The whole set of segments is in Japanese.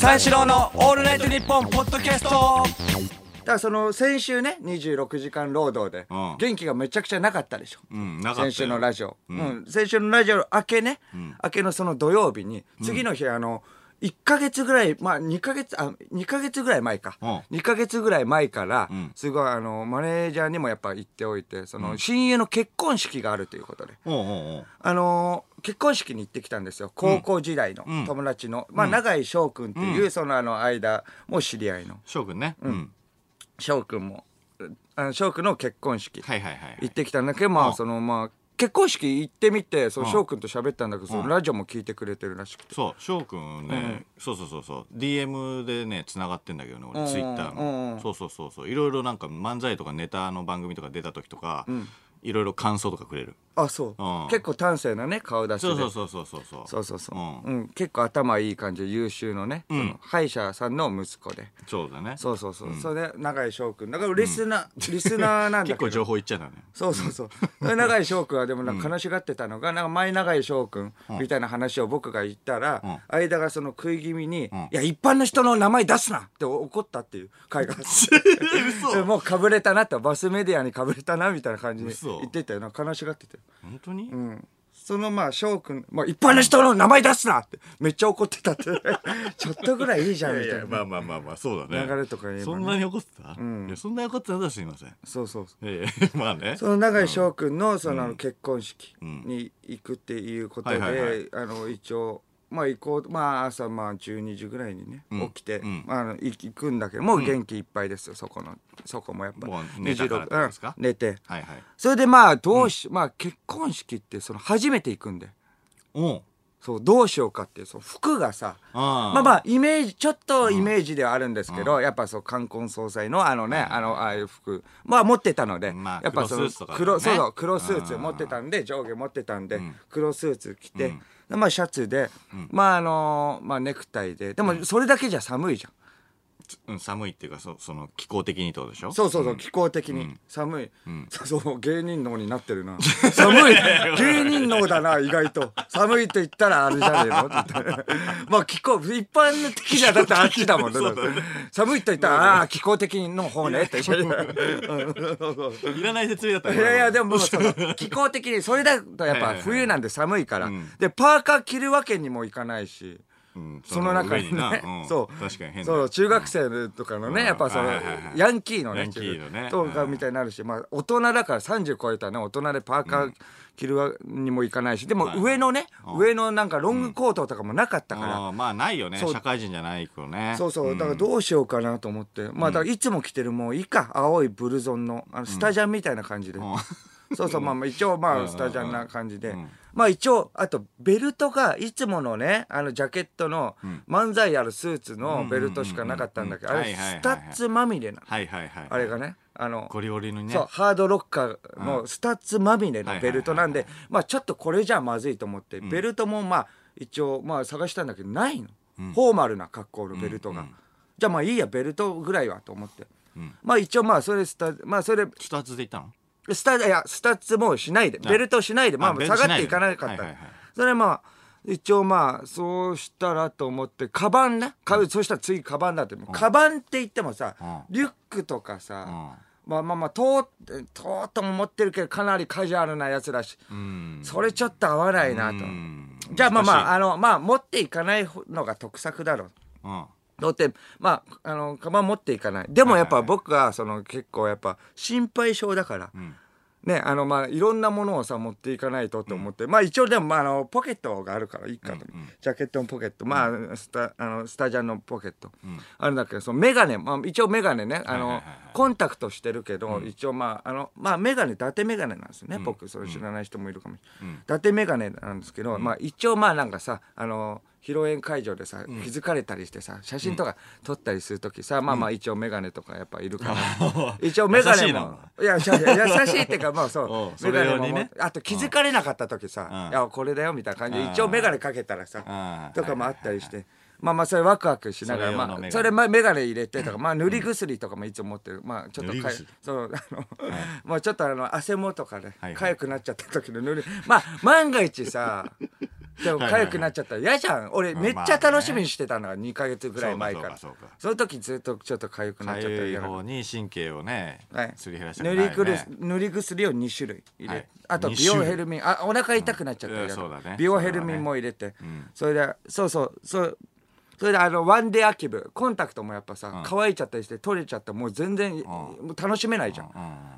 三四郎のオールナイトニッポンポッドキャスト。だからその先週ね26時間労働でうん。元気がめちゃくちゃなかったでしょ、うんなかったよ。先週のラジオ、うん。先週のラジオ明けね、明けのその土曜日に次の日あの1ヶ月ぐらいまあ2ヶ月あ2ヶ月ぐらい前か、うん。2ヶ月ぐらい前から、ん。すごいあのマネージャーにもやっぱ言っておいてその親友の結婚式があるということで、おうおうおうあのー結婚式に行ってきたんですよ。高校時代のん。友達の、まあ永井翔君っていう、そのあの間もう知り合いの。翔くんね。うん。翔君もあの翔君の結婚式行ってきたんだけどまうん。あそのまあ結婚式行ってみてそのうん。と喋ったんだけどそのラジオも聞いてくれてるらしくて。そう翔くんねそうそうそうそう。DM でねつながってんだけどねうん俺ツイッターうんの。そうそうそうそう。いろいろなんか漫才とかネタの番組とか出た時とかいろいろ感想とかくれる。あそう。うん。結構端正なね顔出しで。そうそうそうそうそう。そうそうそう。そううん。うん。結構頭いい感じで優秀のねその歯医者さんの息子で。そうだね。そうそうそう。それで永井翔君だからリスナー リスナーなんだ結構情報いっちゃうんだね。そうそうそう。で永井翔君はでもなんか悲しがってたのが、なんか前永井翔君みたいな話を僕が言ったら、間がその食い気味に、いや、一般の人の名前出すなって怒ったっていう回があって。で もうかぶれたなって、バスメディアにかぶれたなみたいな感じに嘘言ってたよな。悲しがってたよ。本当に？うん。そのまあ翔君、まあ一般の人の名前出すなってめっちゃ怒ってたって。ちょっとぐらいいいじゃんみたいな。まあまあまあまあそうだね。流れとか言えばね。そんなに怒ってた？いやそんなに怒ってたらすいません。そうそうそう。ええ まあね。その永井翔君のその結婚式に行くっていうことで、はいはいはい。あの一応まあ行こうまあ朝まあ12時ぐらいにね、うん。起きて、うん。まああの行行くんだけどもう元気いっぱいですよそこのそこもやっぱもう寝たからってことですか？うん寝て。はいはい。それでまあどうし、まあ結婚式ってその初めて行くんで。おう。そうどうしようかっていうその服がさあまあまあイメージちょっとイメージではあるんですけど、やっぱそう冠婚葬祭のあのね、あのああいう服まあ持ってたので、まあやっぱその黒スーツとかね。黒そうそう黒スーツ持ってたんで上下持ってたんで、黒スーツ着て、でまあシャツで、まああのまあネクタイででもそれだけじゃ寒いじゃん、うん寒いっていうかそその気候的にってことでしょ？そうそうそう、気候的に。寒い、そうそう芸人脳になってるな。寒い。芸人脳だな意外と。寒いと言ったらあれじゃねえの？って。言ってまあ気候一般的にはだってあっちだもんね寒いと言ったらああ気候的の方ねって。いらない説明だったねいやいやでも気候的にそれだとやっぱ冬なんで寒いから、ん。でパーカー着るわけにもいかないしうん。その中にね、うん。そう。確かに変だそう中学生とかのね、うん。やっぱその、ヤンキーのねね。とかみたいになるし、まあ大人だから30超えたね大人でパーカー着るわにもいかないしでも上のね、上のなんかロングコートとかもなかったから、まあないよね社会人じゃない子ね。そうそう。だからどうしようかなと思って、まあだからいつも着てるもういいか。青いブルゾンのあのスタジャンみたいな感じで、そうそう。まあまあ一応まあスタジャンな感じで、まあ一応あとベルトがいつものねあのジャケットの漫才あるスーツのベルトしかなかったんだけどあれスタッズまみれなの。はいはいはいあれがねあのゴリゴリのね。そうハードロッカーのスタッズまみれのベルトなんでまあちょっとこれじゃまずいと思ってベルトもまあ一応まあ探したんだけどないの、フォーマルな格好のベルトが、じゃあまあいいやベルトぐらいはと思って、まあ一応まあそれスタまあそれスタッズで行ったの？スタいやスタッズもしないでベルトしないでまあ下がっていかなかった、はいはいはい。それまあ一応まあそうしたらと思ってカバンね。か、そしたら次カバンだって、カバンって言ってもさ、うリュックとかさ、ん。まあまあまあとうとうとも持ってるけどかなりカジュアルなやつだし、うん。それちょっと合わないなと、うん。じゃあまあまああのまあ持っていかないのが得策だろういうんだってまああのカバン持っていかない。でもやっぱ僕はその結構やっぱ心配性だから、ねあのまあいろんなものをさ持っていかないとと思って、まあ一応でもまああのポケットがあるからいいかと、ジャケットのポケット。まあスタあのスタジャンのポケット、あるんだけどそのメガネ、まあ、一応メガネねあの、コンタクトしてるけど、一応まああのまあメガネ伊達メガネなんですよね、僕。それ知らない人もいるかもしれない、伊達メガネなんですけど、まあ一応まあなんかさあの披露宴会場でさ気づかれたりしてさ写真とか撮ったりする時さ、まあまあ一応メガネとかやっぱいるから、一応メガネも。いや優しいっていうかまあそう。おうメガネもあと気づかれなかった時さ「うん。いやこれだよ」みたいな感じでうん。一応メガネかけたらさうん。とかもあったりして。まあまあそれワクワクしながらまあそれまあメガネ入れてとかまあ塗り薬とかもいつも持ってる。まあちょっとかい塗り薬。そうあの まあちょっとあの汗もとかではい。痒くなっちゃった時の塗り。まあ万が一さでも痒くなっちゃったら嫌じゃん。俺めっちゃ楽しみにしてたのが2か月ぐらい前から。その時ずっとちょっと痒くなっちゃったら嫌だ方に神経をね、はい。すり減らし塗り薬を2種類入れ、はい。あと二種類。ビオフェルミン。あお腹痛くなっちゃったらうん嫌だそうだね。ビオフェルミンも入れて。そ,、れでそうそうそうそれであのワンデーアキュビューコンタクトもやっぱさ、乾いちゃったりして取れちゃったらもう全然、もう楽しめないじゃん、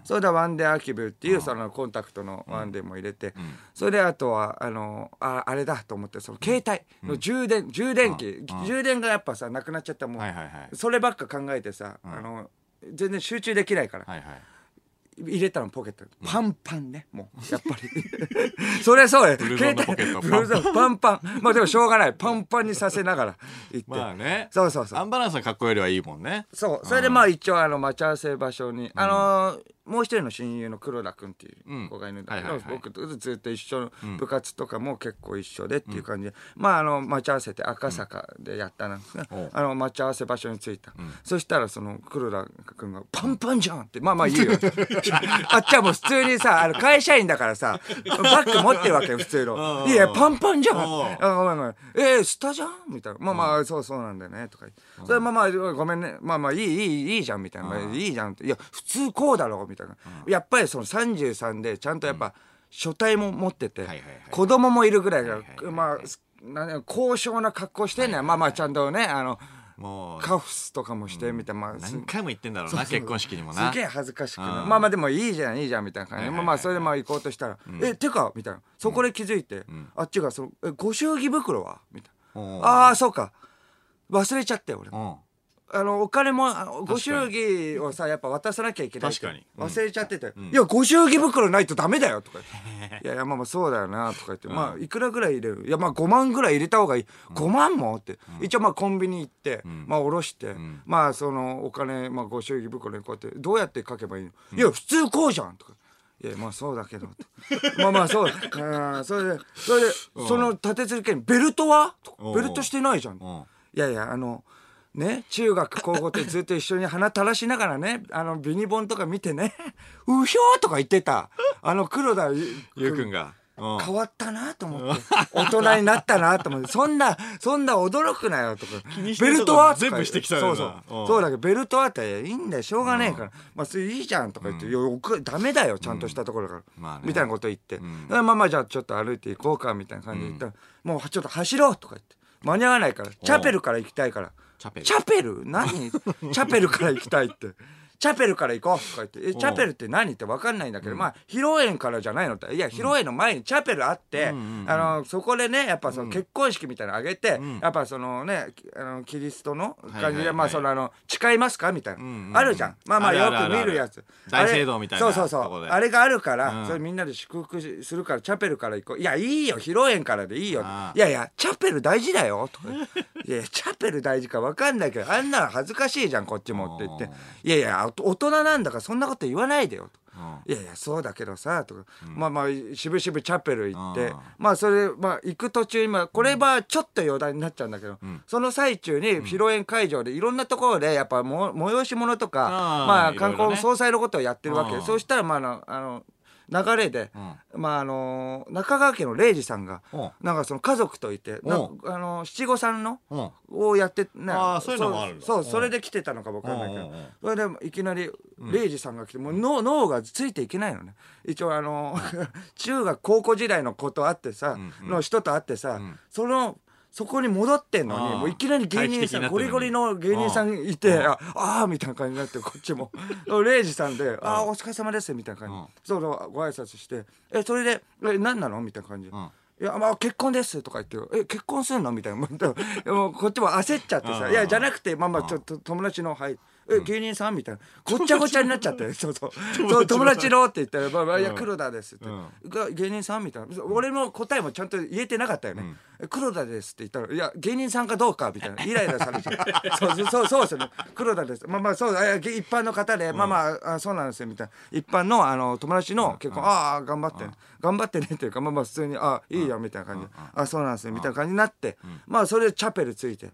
それでワンデーアキュビューっていうそのコンタクトのワンデーも入れて、それであとはあのああれだと思ってその携帯の充電、充電器、充電がやっぱさなくなっちゃったらもう、そればっか考えてさ、あの全然集中できないから、はいはい入れたのポケットパンパンね。もうやっぱり。それそうや。ブルゾンのポケット。ブルゾン。パンパン。まあでもしょうがない。パンパンにさせながら行って、まあね。そうそうそう。アンバランスな格好よりはいいもんね。そう。それでまあ一応あの待ち合わせ場所に、あのーもう一人の親友の黒田君っていう子がいるんだけど、僕とずっと一緒の部活とかも結構一緒でっていう感じで、まああの待ち合わせて赤坂でやったんですね、うん。あの待ち合わせ場所に着いた、そしたらその黒田君が「パンパンじゃん!」ってまあまあ いいよ。あっちはもう普通にさあの会社員だからさバッグ持ってるわけよ普通の「いやパンパンじゃん!」うん。あごめんごめん。えー、スタじゃんみたいな。まあまあ、そうそうなんだよね。とか言って、それまあまあごめんね。まあまあいいいいいいじゃんみたいな、まあ、いいじゃんって。いや普通こうだろうみたいな、やっぱりその33でちゃんとやっぱ書体も持ってて、子供もいるぐらいが、まあ高尚な格好してんね、まあまあちゃんとねあのもう。カフスとかもしてみたいな、まあす何回も言ってんだろうな結婚式にもな。すげえ恥ずかしくなうん。まあまあでもいいじゃんいいじゃんみたいな感じ。で、まあまあそれでまあ行こうとしたら「えてか」みたいな。そこで気づいて、あっちがそのえ「ご祝儀袋は?」みたいうん。な「ああそうか。忘れちゃって俺うんあのお金もあのご祝儀をさやっぱ渡さなきゃいけない確かに。うん。忘れちゃってて「いやご祝儀袋ないとダメだよ」とか言って「いやいやまあまあそうだよな」とか言って「まあいくらぐらい入れる？いやまあ5万ぐらい入れた方がいい。5万も?」って。一応まあコンビニ行ってまあ下ろしてまあそのお金まあご祝儀袋にこうやってどうやって書けばいいの？いや普通こうじゃんとか。いやまあそうだけど まあまあそうだ。うんそれでそれでその立て続けに「ベルトは?」とか。うん。ベルトしてないじゃん」うん。いやいやあのね中学高校ってずっと一緒に鼻垂らしながらねあのビニボンとか見てね「うひょー」とか言ってた。あの黒田ゆうくんが。うん。変わったなと思って。大人になったなと思って。そんなそんな驚くなよとか。ベルトは全部指摘されるな。そうそう。うん。そうだけどベルトはっていいんだよ。しょうがねえから。まあそれいいじゃんとか言って「いや僕ダメだよ。ちゃんとしたところから」まあね。みたいなこと言って。ん「まあまあじゃあちょっと歩いていこうか」みたいな感じで言ったら「もうちょっと走ろう」とか言って。間に合わないから。チャペルから行きたいから。チャペル。チャペル？何？チャペルから行きたいって。チャペルから行こうとか言って、え、チャペルって何って分かんないんだけど、まあ、披露宴からじゃないのって、いや、披露宴の前にチャペルあって、あの、そこでね、やっぱその結婚式みたいなのあげて、やっぱそのね、きあの、キリストの感じで、まあ、そのあの、誓いますかみたいんうんな。あるじゃん。まあまあ、よく見るやつ。大聖堂みたいなそうそうそう。あれがあるから、うんそれみんなで祝福しするから、チャペルから行こう。いや、いいよ、披露宴からでいいよいやいや、チャペル大事だよ。とか。いやチャペル大事か分かんないけど、あんなの恥ずかしいじゃん、こっちもって言って。いやいや、お大人なんだからそんなこと言わないでよ。と。いやいやそうだけどさとか、まあまあしぶしぶチャペル行って、うん。まあそれまあ行く途中今これはちょっと余談になっちゃうんだけど、その最中に披露宴会場でいろんなところでやっぱも催し物とか、あーまあ観光総裁のことをやってるわけ、うんそうしたらまああのあの流れで、まああの中川家の礼二さんが、うん。なんかその家族といて、あの七五三の、うんをやってねそういうのもあるんだ。そううん。それで来てたのか分かんないけど。それでいきなり礼二さんが来てもう脳脳がついていけないのね。一応あの 中学高校時代の子と会ってさの人と会ってさそのそこに戻ってんのにもういきなり芸人さんゴリゴリの芸人さんいてああーみたいな感じになってこっちも。礼二さんで「ああお疲れ様です」みたいな感じ。うん。そうそうご挨拶して「えそれでえ何なの?」みたいな感じ。いやまあ結婚ですとか言って「え結婚するの?」みたいな。で もでもこっちも焦っちゃってさ「うん。いやじゃなくてまあまあちょっと友達のはいえ芸人さん?」みたいな。ごっちゃごちゃになっちゃって。そうそう。そう友達のって言ったら「まあまあいや黒田です」って。が芸人さん?」みたいな。俺の答えもちゃんと言えてなかったよね「え黒田です」って言ったら「いや芸人さんかどうか」みたいな。イライラされて。そうそうそうそうですよね。黒田です。まあまあそう一般の方でまあまああそうなんですよみたいな。一般のあの友達の結婚ああ頑張って頑張ってねっていうかまあまあ普通にあいいよみたいな感じで。あそうなんですねみたいな感じになって。まあそれでチャペルついて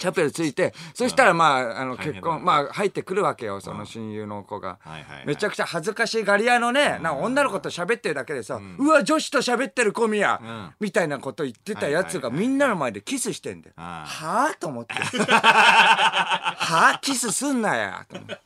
チャペルついてそしたらまああの結婚まあ入ってくるわけよその親友の子が。めちゃくちゃ恥ずかしがり屋のねな女の子と喋ってるだけでさうわ女子と喋ってる小宮ん。みたいなこと言ってたやつがみんなの前でキスしてんだよ。あはあと思って。はあキスすんなやと思って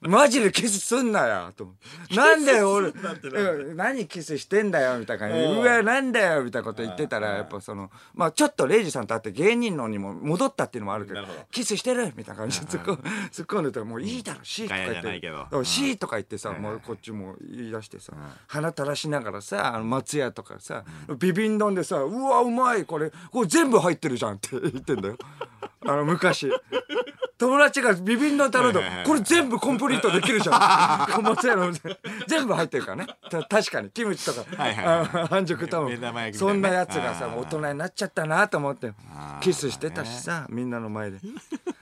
マジでキスすんなやと。なんで俺うん何キスしてんだよみたいな。感じでうわなんだよみたいなこと言ってたらやっぱそのまあちょっとレイジさんと会って芸人のにも戻ったっていうのもあるけどキスしてるみたいな感じで突っ込んでたらもういいだろ C とか言って。ないけどそう C とか言ってさもうこっちも言い出してさ鼻垂らしながらさあの松屋とかさビビン丼でさうわうまいこれこれ全部入ってるじゃんって言ってんだよ。あの昔友達がビビン丼頼んだはいはいはい。これ全部コンプリートできるじゃん。松屋の全部入ってるからね。た 確かにキムチとか。はいはい半熟卵。ね。そんなやつがさ大人になっちゃったなと思って。キスしてたしさみんなの前で。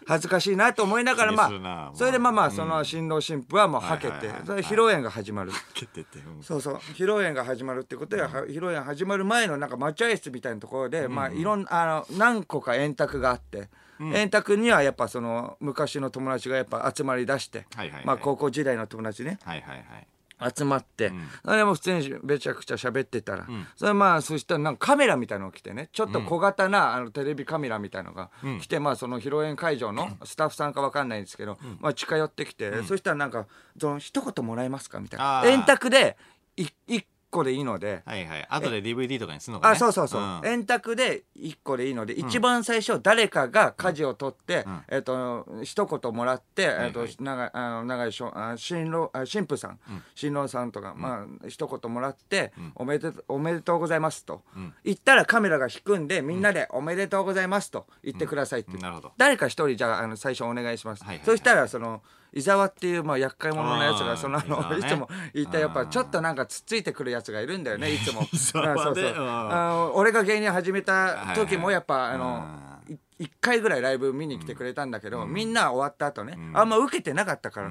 恥ずかしいなと思いながらまあそれでまあまあその新郎新婦はもうはけてそれで披露宴が始まる。そうそう。披露宴が始まるってことで、は披露宴始まる前のなんか待合室みたいなところで、まあいろんあの何個か円卓があって、円卓にはやっぱその昔の友達がやっぱ集まりだして、まあ高校時代の友達ねはいはいはい。集まって、ん。それでもう普通にめちゃくちゃ喋ってたら、それまあそしたらなんかカメラみたいのが来てねちょっと小型な、あのテレビカメラみたいのが来て、まあその披露宴会場のスタッフさんかわかんないんですけど、まあ近寄ってきて、そしたらなんかその一言もらえますかみたいな。円卓でい一個でいいので。はいはい。後で DVD とかにするのかね。あそうそうそう、ん。円卓で1個でいいので、一番最初誰かが舵を取って、えっ、と一言もらって、えっとはい長いあの長いしょあ新郎あ新婦さん、新郎さんとか、まあ一言もらって、おめでとおめでとうございますと、言ったらカメラが引くんでみんなでおめでとうございますと言ってくださいって、なるほど。誰か一人じゃああの最初お願いします、はいはいはい。そしたらその伊沢っていうまあ厄介者のやつがそのあの、いつも言ったやっぱちょっとなんかつっついてくるやつがいるんだよねいつも。そうそうあの俺が芸人始めた時もやっぱあのい一回ぐらいライブ見に来てくれたんだけど、みんな終わった後ね、あんま受けてなかったから、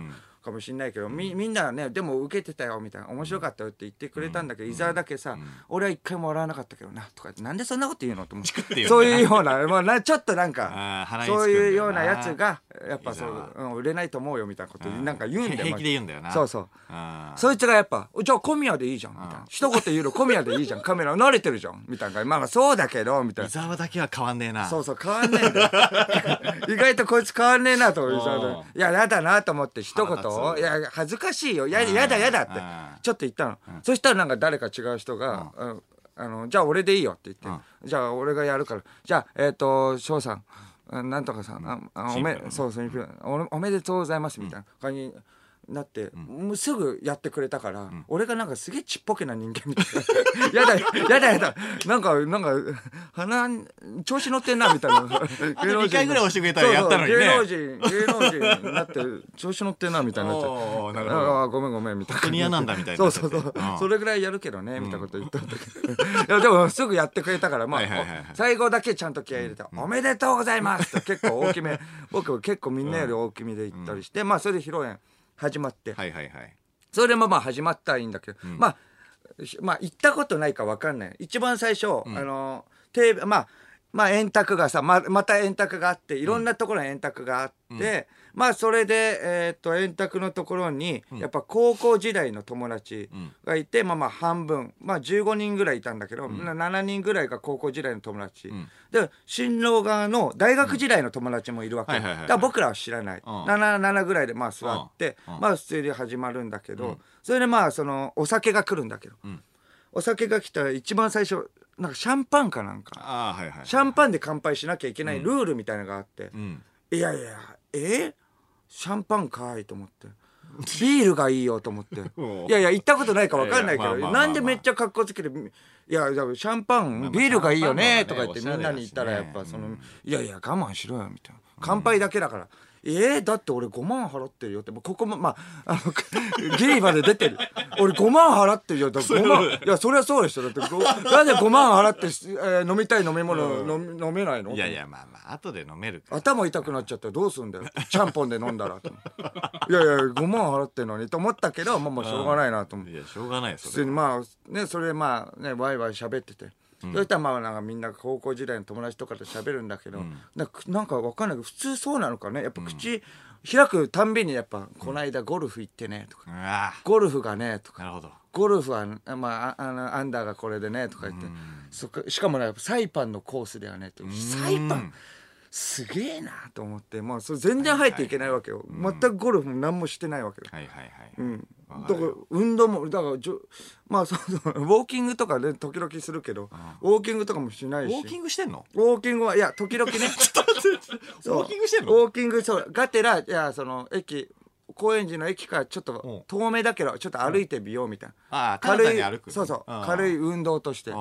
かもしんないけどみみんなはねでも受けてたよみたいな面白かったよって言ってくれたんだけど、伊沢だけさ、俺は一回も笑わなかったけどなとかなんでそんなこと言うのと思って。そういうような,、まあ、なちょっとなんかそういうようなやつがやっぱそ伊う、うん売れないと思うよみたいなことなんか言うんだよ平気で言うんだよな。そうそう。そいつがやっぱ、じゃあ小宮でいいじゃん、みたいな。一言言うの小宮でいいじゃん。カメラ慣れてるじゃん。みたいな。まあまあそうだけど、みたい伊な。沢だけは変わんねえな。そうそう、変わんねえんだよ。意外とこいつ変わんねえなと思ってうんいや、やだなと思って一言、ついや、恥ずかしいよ。ややだやだって。うん、ちょっと言ったの。そしたらなんか誰か違う人が、うん。あの、じゃあ俺でいいよって言って、じゃあ俺がやるから。じゃあ、えっと、翔さん。あなんとかさん、おめそうそう、おおめでとうございますみたいな感じになって、もうすぐやってくれたから、俺がなんかすげえちっぽけな人間みたいな。やだ、やだ、やだ。なんか、なんか、鼻、調子乗ってんな、みたいな。芸二回ぐらい押してくれたらやったのにね。そうそう芸能人、芸能人になって、調子乗ってんな、みたいになっちゃああごめんごめんみたいな。本当に嫌なんだみたいにそうそうそう、うん。それぐらいやるけどねみたいなこと言ったんだけど、いやでもすぐやってくれたからまあ、はいはいはいはい。最後だけちゃんと気合い入れて、おめでとうございますって結構大きめ僕結構みんなより大きめで言ったりして、まあそれで披露宴始まって、はいはいはい。それでまあまあ始まったらいいんだけど、まあまあ行ったことないか分かんない。一番最初、あのテーブまあまあ円卓がさままた円卓があっていろんなところに円卓があって、まあそれで、えー、と円卓のところにやっぱ高校時代の友達がいて、まあまあ半分。まあ15人ぐらいいたんだけど、な7人ぐらいが高校時代の友達、で新郎側の大学時代の友達もいるわけ、だから僕らは知らない、うん。7 7ぐらいでまあ座って、うん。まあ普通に始まるんだけど、それでまあそのお酒が来るんだけど、お酒が来たら一番最初なんかシャンパンかなんか。シャンパンで乾杯しなきゃいけないルールみたいなのがあって、うん。いやいやえ？シャンパンかいと思って。ビールがいいよと思って。いやいや行ったことないか分かんないけどなんでめっちゃ格好つけていやシャンパンビールがいいよねとか言ってみんなに言ったらやっぱそのいやいや我慢しろよみたいな。乾杯だけだからえー、だって俺5万払ってるよって。ここもまああの ギリまで出てる。俺5万払ってるよ。だって5万いやそりゃそうでしょ。だってごなんで5万払って、えー飲みたい飲み物、飲み飲めないの？いやいやまあまあ後で飲める頭痛くなっちゃったらどうすんだよ。ちゃんぽんで飲んだらと いやいや5万払ってんのにと思ったけどまあまあしょうがないなと思って。いやしょうがないそれまあねそれまあねワイワイ喋っててそしたらまあなんかみんな高校時代の友達とかと喋るんだけど、なん。かなんかわかんないけど普通そうなのかね。やっぱ口開くたんびにやっぱ「この間ゴルフ行ってね」とか。うわ「ゴルフがね」とか。なるほど。ゴルフは、まあ、ああのアンダーがこれでねとか言って、そっかしかもねサイパンのコースではねってサイパンすげえなと思って。もうそれ全然入っていけないわけよ、全くゴルフも何もしてないわけよ、はいはいはい、うん、わだから運動もだからじょまあそうそうウォーキングとかね時々するけど、ウォーキングとかもしないし。ウォーキングしてんの？ウォーキングはいや時々ね。ウォーキングしてんの？ウォーキングそう。がてらいやその駅高円寺の駅からちょっと遠目だけどちょっと歩いてみようみたいな、ああただ単に歩くそうそう。軽い運動として。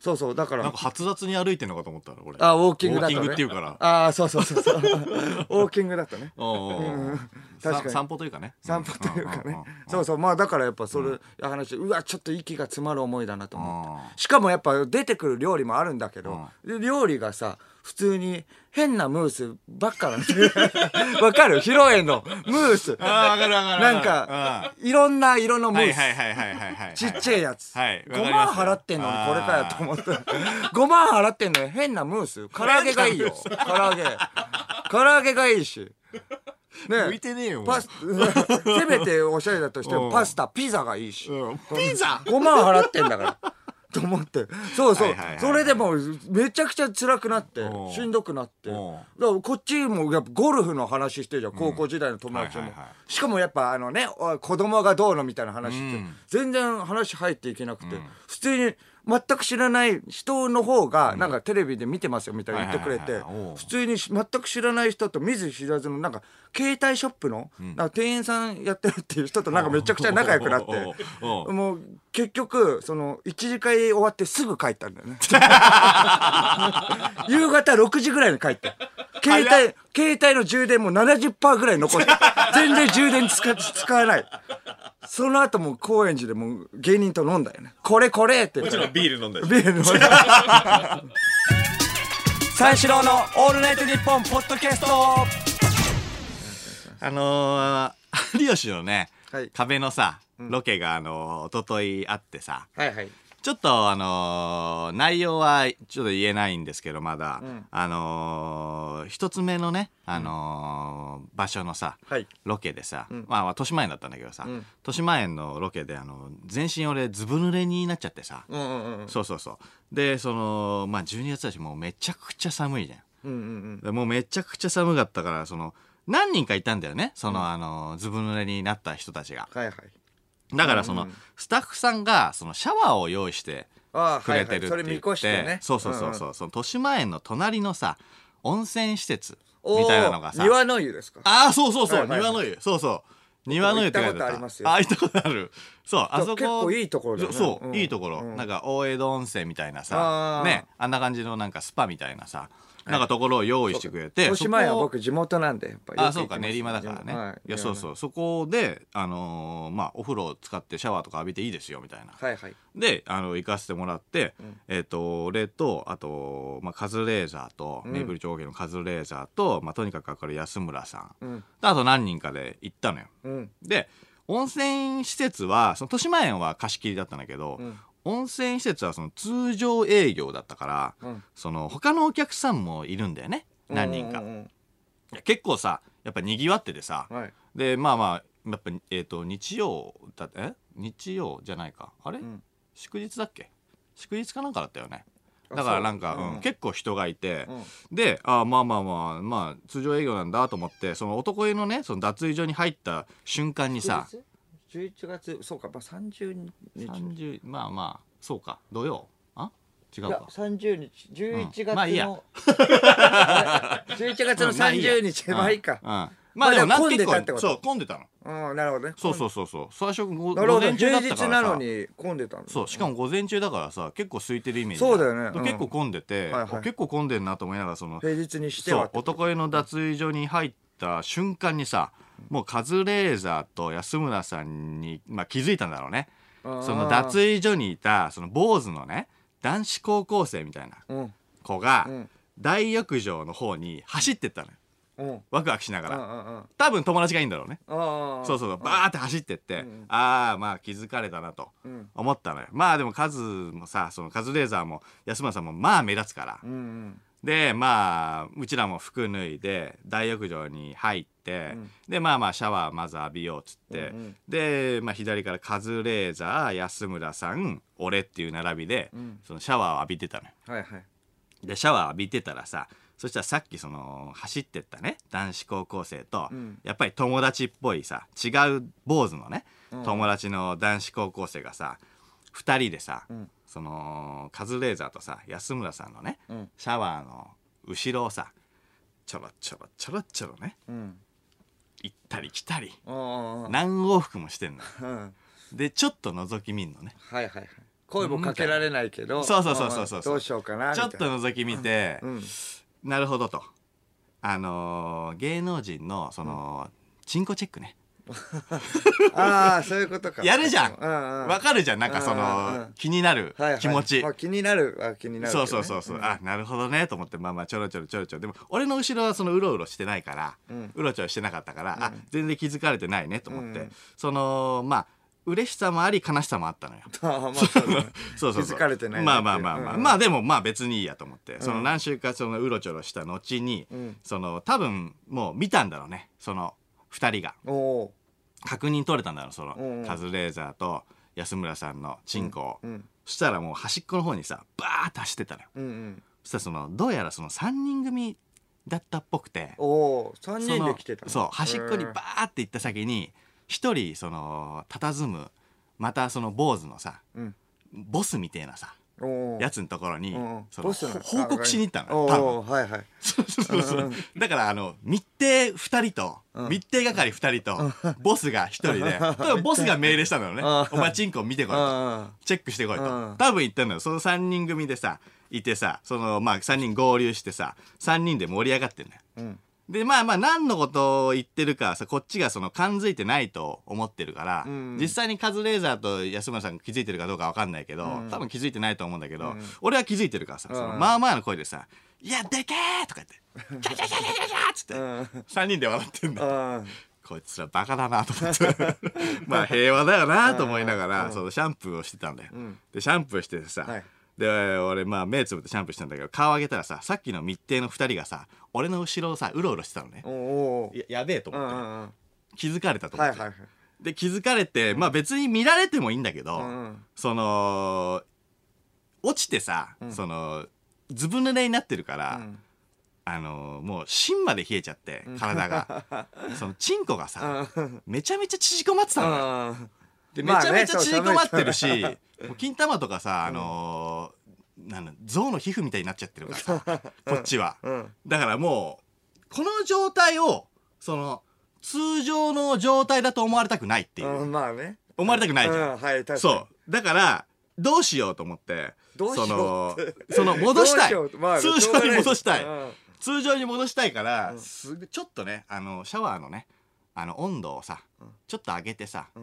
そうそう。だから。なんか発達に歩いてんのかと思ったらこれ。あウォーキングだと、ね、ウォーキングっていうから。ああそうそうそうそう。ウォーキングだとね。おうおうおう確かに。さ散歩というかね。散歩というかね。んんんんそうそう。まあだからやっぱそれ、話うわちょっと息が詰まる思いだなと思って。あしかもやっぱ出てくる料理もあるんだけど、料理がさ普通に変なムースばっかなんで。わかる？披露宴のムース。ああ分かる分かるなんかいろんな色のムはいース、はいはいはいはいはい。ちっちゃいやつ、はいわか5りますよ。万払ってんのにこれかよと思って5万払ってんのに変なムース。唐揚げがいいよ。唐揚げ。唐揚げがいいし。ね向いてねえよ。パスせめておしゃれだとしてうん。もパスタピザがいいし、うん。ピザ？5万払ってんだからと思って。そうそう、はいはいはいそれでもうめちゃくちゃ辛くなってう。んしんどくなって。だう。んからこっちもやっぱゴルフの話してるじゃん高校時代の友達も、はいはいはい。しかもやっぱあのね子供がどうのみたいな話って、うん。全然話入っていけなくて、普通に全く知らない人の方がなんかテレビで見てますよみたいに言ってくれて普通に全く知らない人と見ず知らずのなんか携帯ショップのなんか店員さんやってるっていう人となんかめちゃくちゃ仲良くなって もう結局その1次会終わってすぐ帰ったんだよね。夕方6時ぐらいに帰って携帯携帯の充電も70%ぐらい残って全然充電使使わない。その後もう高円寺でもう芸人と飲んだよね。これこれって。もちろんビール飲んでビール飲んだ。三四郎のオールナイトニッポンポッドキャストあのー、有吉のね、はい。壁のさロケがあのー、一昨日あってさはいはい。ちょっとあのー内容はちょっと言えないんですけどまだ、あのー一つ目のね、あのー場所のさ、はい。ロケでさ、まあまあ豊島園だったんだけどさ、ん。豊島園のロケであの全身俺ずぶ濡れになっちゃってさ、うんうんうんそうそうそう。でそのまあ12月だしもうめちゃくちゃ寒いじゃんうんうん。でもうめちゃくちゃ寒かったからその何人かいたんだよね。その、あのずぶ濡れになった人たちが。はいはい。だからその、うんスタッフさんがそのシャワーを用意してああくれてるってそれ見言って、越してね。そうそうそうそう、その豊島園の隣のさ温泉施設みたいなのがさ。庭の湯ですか？ああそうそうそう、はいはいはい。庭の湯。そうそう。庭の湯って書いて行ったことありますよ。ああ行ったことある。そうあそこ。結構いいところだよね。そう、うん。いいところ、うんなんか大江戸温泉みたいなあさー。ねあんな感じのなんかスパみたいなさなんかところを用意してくれて豊島園はそこを僕地元なんでやっぱり。よあそうか練馬だからね、はい。い、やそうそう。そこであのーまあお風呂を使ってシャワーとか浴びていいですよみたいな。はいはい。であの行かせてもらって、えっ、と俺とあと、まあ、カズレーザーと、メイプル超芸のカズレーザーと、まあ、とにかく明るい安村さん、うん。あと何人かで行ったのよ。うん。で温泉施設はその豊島園は貸し切りだったんだけど、ん温泉施設はその通常営業だったから、うん。その他のお客さんもいるんだよね。何人か、うんうん結構さやっぱにぎわっててさ、うんはい。でまあまあやっぱ、えー、と日曜だえ？日曜じゃないか。あれ、ん。祝日だっけ？祝日かなんかだったよね。あだからなんか、そううん。結構人がいて、うん。であまあまあまあまあ通常営業なんだと思ってその男湯のねその脱衣所に入った瞬間にさ11月そうかまあ30日。30まあまあそうか。土曜？あ？違ういやか30日。11月の、うん。まあいいや。11月の30日まあいいかうん、うん。まあでもな混んでたってこと？そう混んでたの。うんなるほどね。そうそうそう。そう最初ごなるほど。午前中だ充実ったからさ。なのに混んでたんだそうしかも午前中だからさ結構空いてるイメージそうだよね。うん。結構混んでて、はいはい。あ結構混んでんなと思いながらその平日にしてそうはって男湯の脱衣所に入った瞬間にさもうカズレーザーと安村さんに、まあ、気づいたんだろうね。その脱衣所にいたその坊主のね男子高校生みたいなうん。子がうん。大浴場の方に走ってったのよ。うん。ワクワクしながら。多分友達がいいんだろうね。そうそうバーって走ってって、んああまあ気づかれたなとうん。思ったのよ。まあでもカズもさそのカズレーザーも安村さんもまあ目立つから、うんうんでまあうちらも服脱いで大浴場に入って、でまあまあシャワーまず浴びようっつって、うんうん。で、まあ、左からカズレーザー安村さん俺っていう並びで、ん。そのシャワーを浴びてたのよ。はいはい。でシャワー浴びてたらさそしたらさっきその走ってったね男子高校生と、ん。やっぱり友達っぽいさ違う坊主のね、友達の男子高校生がさ2人でさ、んそのカズレーザーとさ安村さんのね、ん。シャワーの後ろをさちょろちょろちょろちょろねうん。行ったり来たり何往復もしてんのよ。うん。でちょっと覗き見んのね。はいはいはい。声もかけられないけどそうそうそうそうそうまあどうしようかなみちょたいな。っと覗き見て、うん。なるほどと。あのー芸能人のその、チンコチェックね ああそういうことか。やるじゃん。うんうん。わかるじゃん。なんかそうんうんうのん。気になるはいはい。気持ち、まあ気になるは気になるね。そうそうそうそう、あなるほどねと思ってまあまあちょろちょろちょろちょろ。でも俺の後ろはそのうろうろしてないから、うん。うろちょろしてなかったから、あ全然気づかれてないねと思って、うん。そのまあ嬉しさもあり悲しさもあったのよ。まあそうだね。そうそうそう。気づかれてないねまあまあまあまあ、うん。まあでもまあ別にいいやと思って、その何週かそのうろちょろした後に、ん。その多分もう見たんだろうね。その2人が。おお確認取れたんだろうその、うんうん。カズレーザーと安村さんのチンコを、うんうん。そしたらもう端っこの方にさバーッと走ってたのよ。うんうん。そしたらそのどうやらその3人組だったっぽくて。おお三その人で来てたの。そう端っこにバへーって行った先に一人その佇むまたその坊主のさえうん。ボスみてえなさやつのところに、うん。その報告しに行ったの多分。おはいはい。そうそうだからあの密偵2人と、密偵係2人と、ボスが1人で多分ボスが命令したのよね。うん。お前チンコ見てこいと。あチェックしてこいと。うん。多分言ったのよ。その3人組でさいてさそのまあ3人合流してさ3人で盛り上がってんのよでまあまあ何のことを言ってるかさこっちがその感づいてないと思ってるから、うん実際にカズレーザーと安村さんが気づいてるかどうかわかんないけど、うん多分気づいてないと思うんだけど、うん俺は気づいてるからさ、そのうんまあまあの声でさ「いやでけー!」とか言って 「キャキャキャキャキャキャ!」っつって、うん3人で笑ってんだあこいつらバカだなと思ってまあ平和だよなと思いながら、そのシャンプーをしてたんだよ、んでシャンプーしててさ、はいで俺まあ目つぶってシャンプーしたんだけど顔上げたらささっきの密偵の2人がさ俺の後ろをさうろうろしてたのね。おおややべえと思って、うんうんうん。気づかれたと思って、はいはいはい。で気づかれてまあ別に見られてもいいんだけど、うんうん。その落ちてさ、そのずぶ濡れになってるから、ん。あのもう芯まで冷えちゃって体が。そのチンコがさめちゃめちゃ縮こまってたのよあでめちゃめちゃ縮こまってるし、もう金玉とかさあのーなんだ象の皮膚みたいになっちゃってるからさこっちは、うん。だからもうこの状態をその通常の状態だと思われたくないっていう、うんまあね。思われたくないじゃん、うんはいそう。だからどうしようと思ってどうしようそのその戻したい。まあ通常に戻したい、通常に戻したいから、すぐちょっとねあのシャワーのねあの温度をさ、ちょっと上げてさ、ん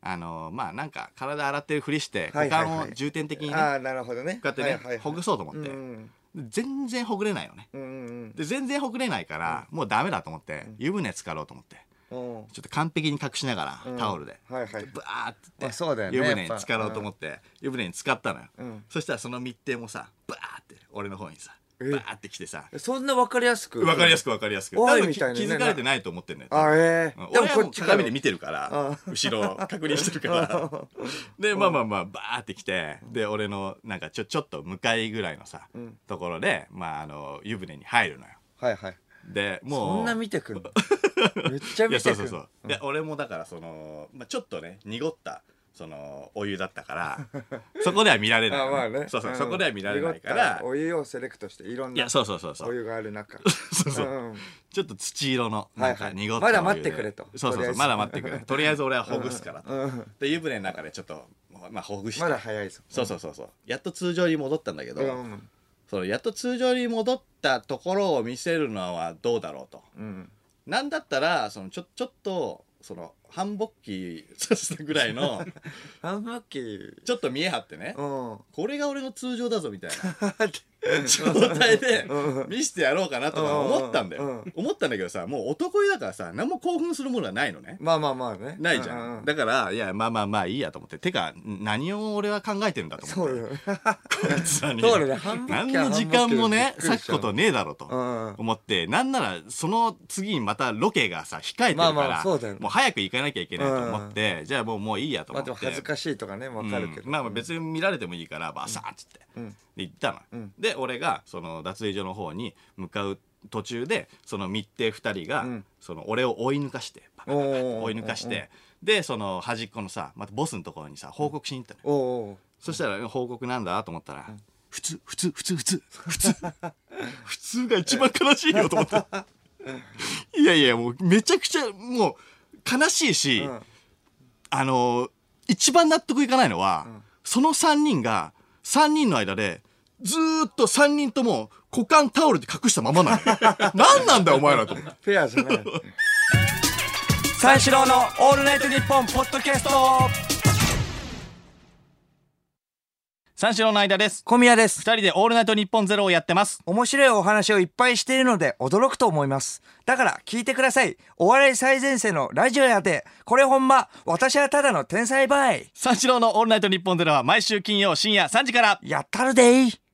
あのまあなんか体洗ってるふりしてはいはいはい。股間を重点的にね、ああなるほどね。こうやってね、はいはいはい。ほぐそうと思って、うん全然ほぐれないのね。うんうんで全然ほぐれないから、もうダメだと思って、湯船浸かろうと思って。うん。ちょっと完璧に隠しながら、うん。タオルで、はいはい。バーってまあそうだよね。湯船に浸かろうと思って、湯船に浸かったのよ、うん。そしたらその密偵もさバーって俺の方にさえバーって来てさ。そんなわかりやすく？わかりやすくわかりやすく。多分気づかれてないと思ってんだよ。あええうん。でもこっち鏡で見てるから後ろを確認してるから。でまあまあまあバーって来てで俺のなんかちょちょっと向かいぐらいのさ、ところでまああの湯船に入るのよ。はいはい。でもう。そんな見てくんの？めっちゃ見てくん。のそうそうそう、で俺もだからその、まあ、ちょっとね濁ったそのお湯だったから そこでは見られない。のあまあね。そうそう、ん。そこでは見られないか濁らお湯をセレクトしていろんなそうそうそうそう。お湯がある中。そうそう、うん。ちょっと土色のなんか濁ったまだ待ってくれと。そうそうそうまだ待ってくれ。とりあえず俺はほぐすからと、うん。で湯船の中でちょっとまあほぐして、まだ早いぞ。そうそうそうそう。やっと通常に戻ったんだけど、うん。そのやっと通常に戻ったところを見せるのはどうだろうと。うん。なんだったらそのちょちょっとその繁忙期させたぐらいのハンバッキーちょっと見え張ってね。うん。これが俺の通常だぞみたいな。状態で見せてやろうかなとか思ったんだうん。よ思ったんだけどさもう男湯だからさ何も興奮するものはないのね。まあまあまあね。ないじゃうんうんだからいやまあまあまあいいやと思って。てか何を俺は考えてるんだと思ってそうよ。こいつらに何の時間もね割くことねえだろうとうん。思って。なんならその次にまたロケがさ控えてるかまあまらもう早く行かなきゃいけないと思ってじゃあもうもういいやとま思って。あでも恥ずかしいとかねわかるけど。うん。まあまあ別に見られてもいいからバサーッつって、ん。で行ったの、ん。で俺がその脱衣所の方に向かう途中でその密偵2人が、ん。その俺を追い抜かして追い抜かしてでその端っこのさまたボスのところにさ報告しに行ったの、そしたら報告なんだと思ったら、普通普通普通普通普通。普通が一番悲しいよと思って いやいやもうめちゃくちゃもう悲しいし、うん。あの一番納得いかないのは、その3人が3人の間でずーっと3人とも股間タオルで隠したままなの。よ 何なんだよお前らと。思ってフェアじゃない。三四郎のオールナイトニッポンポッドキャスト三四郎の相田です小宮です二人でオールナイトニッポンゼロをやってます面白いお話をいっぱいしているので驚くと思います。だから聞いてください。お笑い最前線のラジオやで、これほんま、私はただの天才バイ。三四郎のオールナイトニッポンゼロは毎週金曜深夜3時からやったるでい。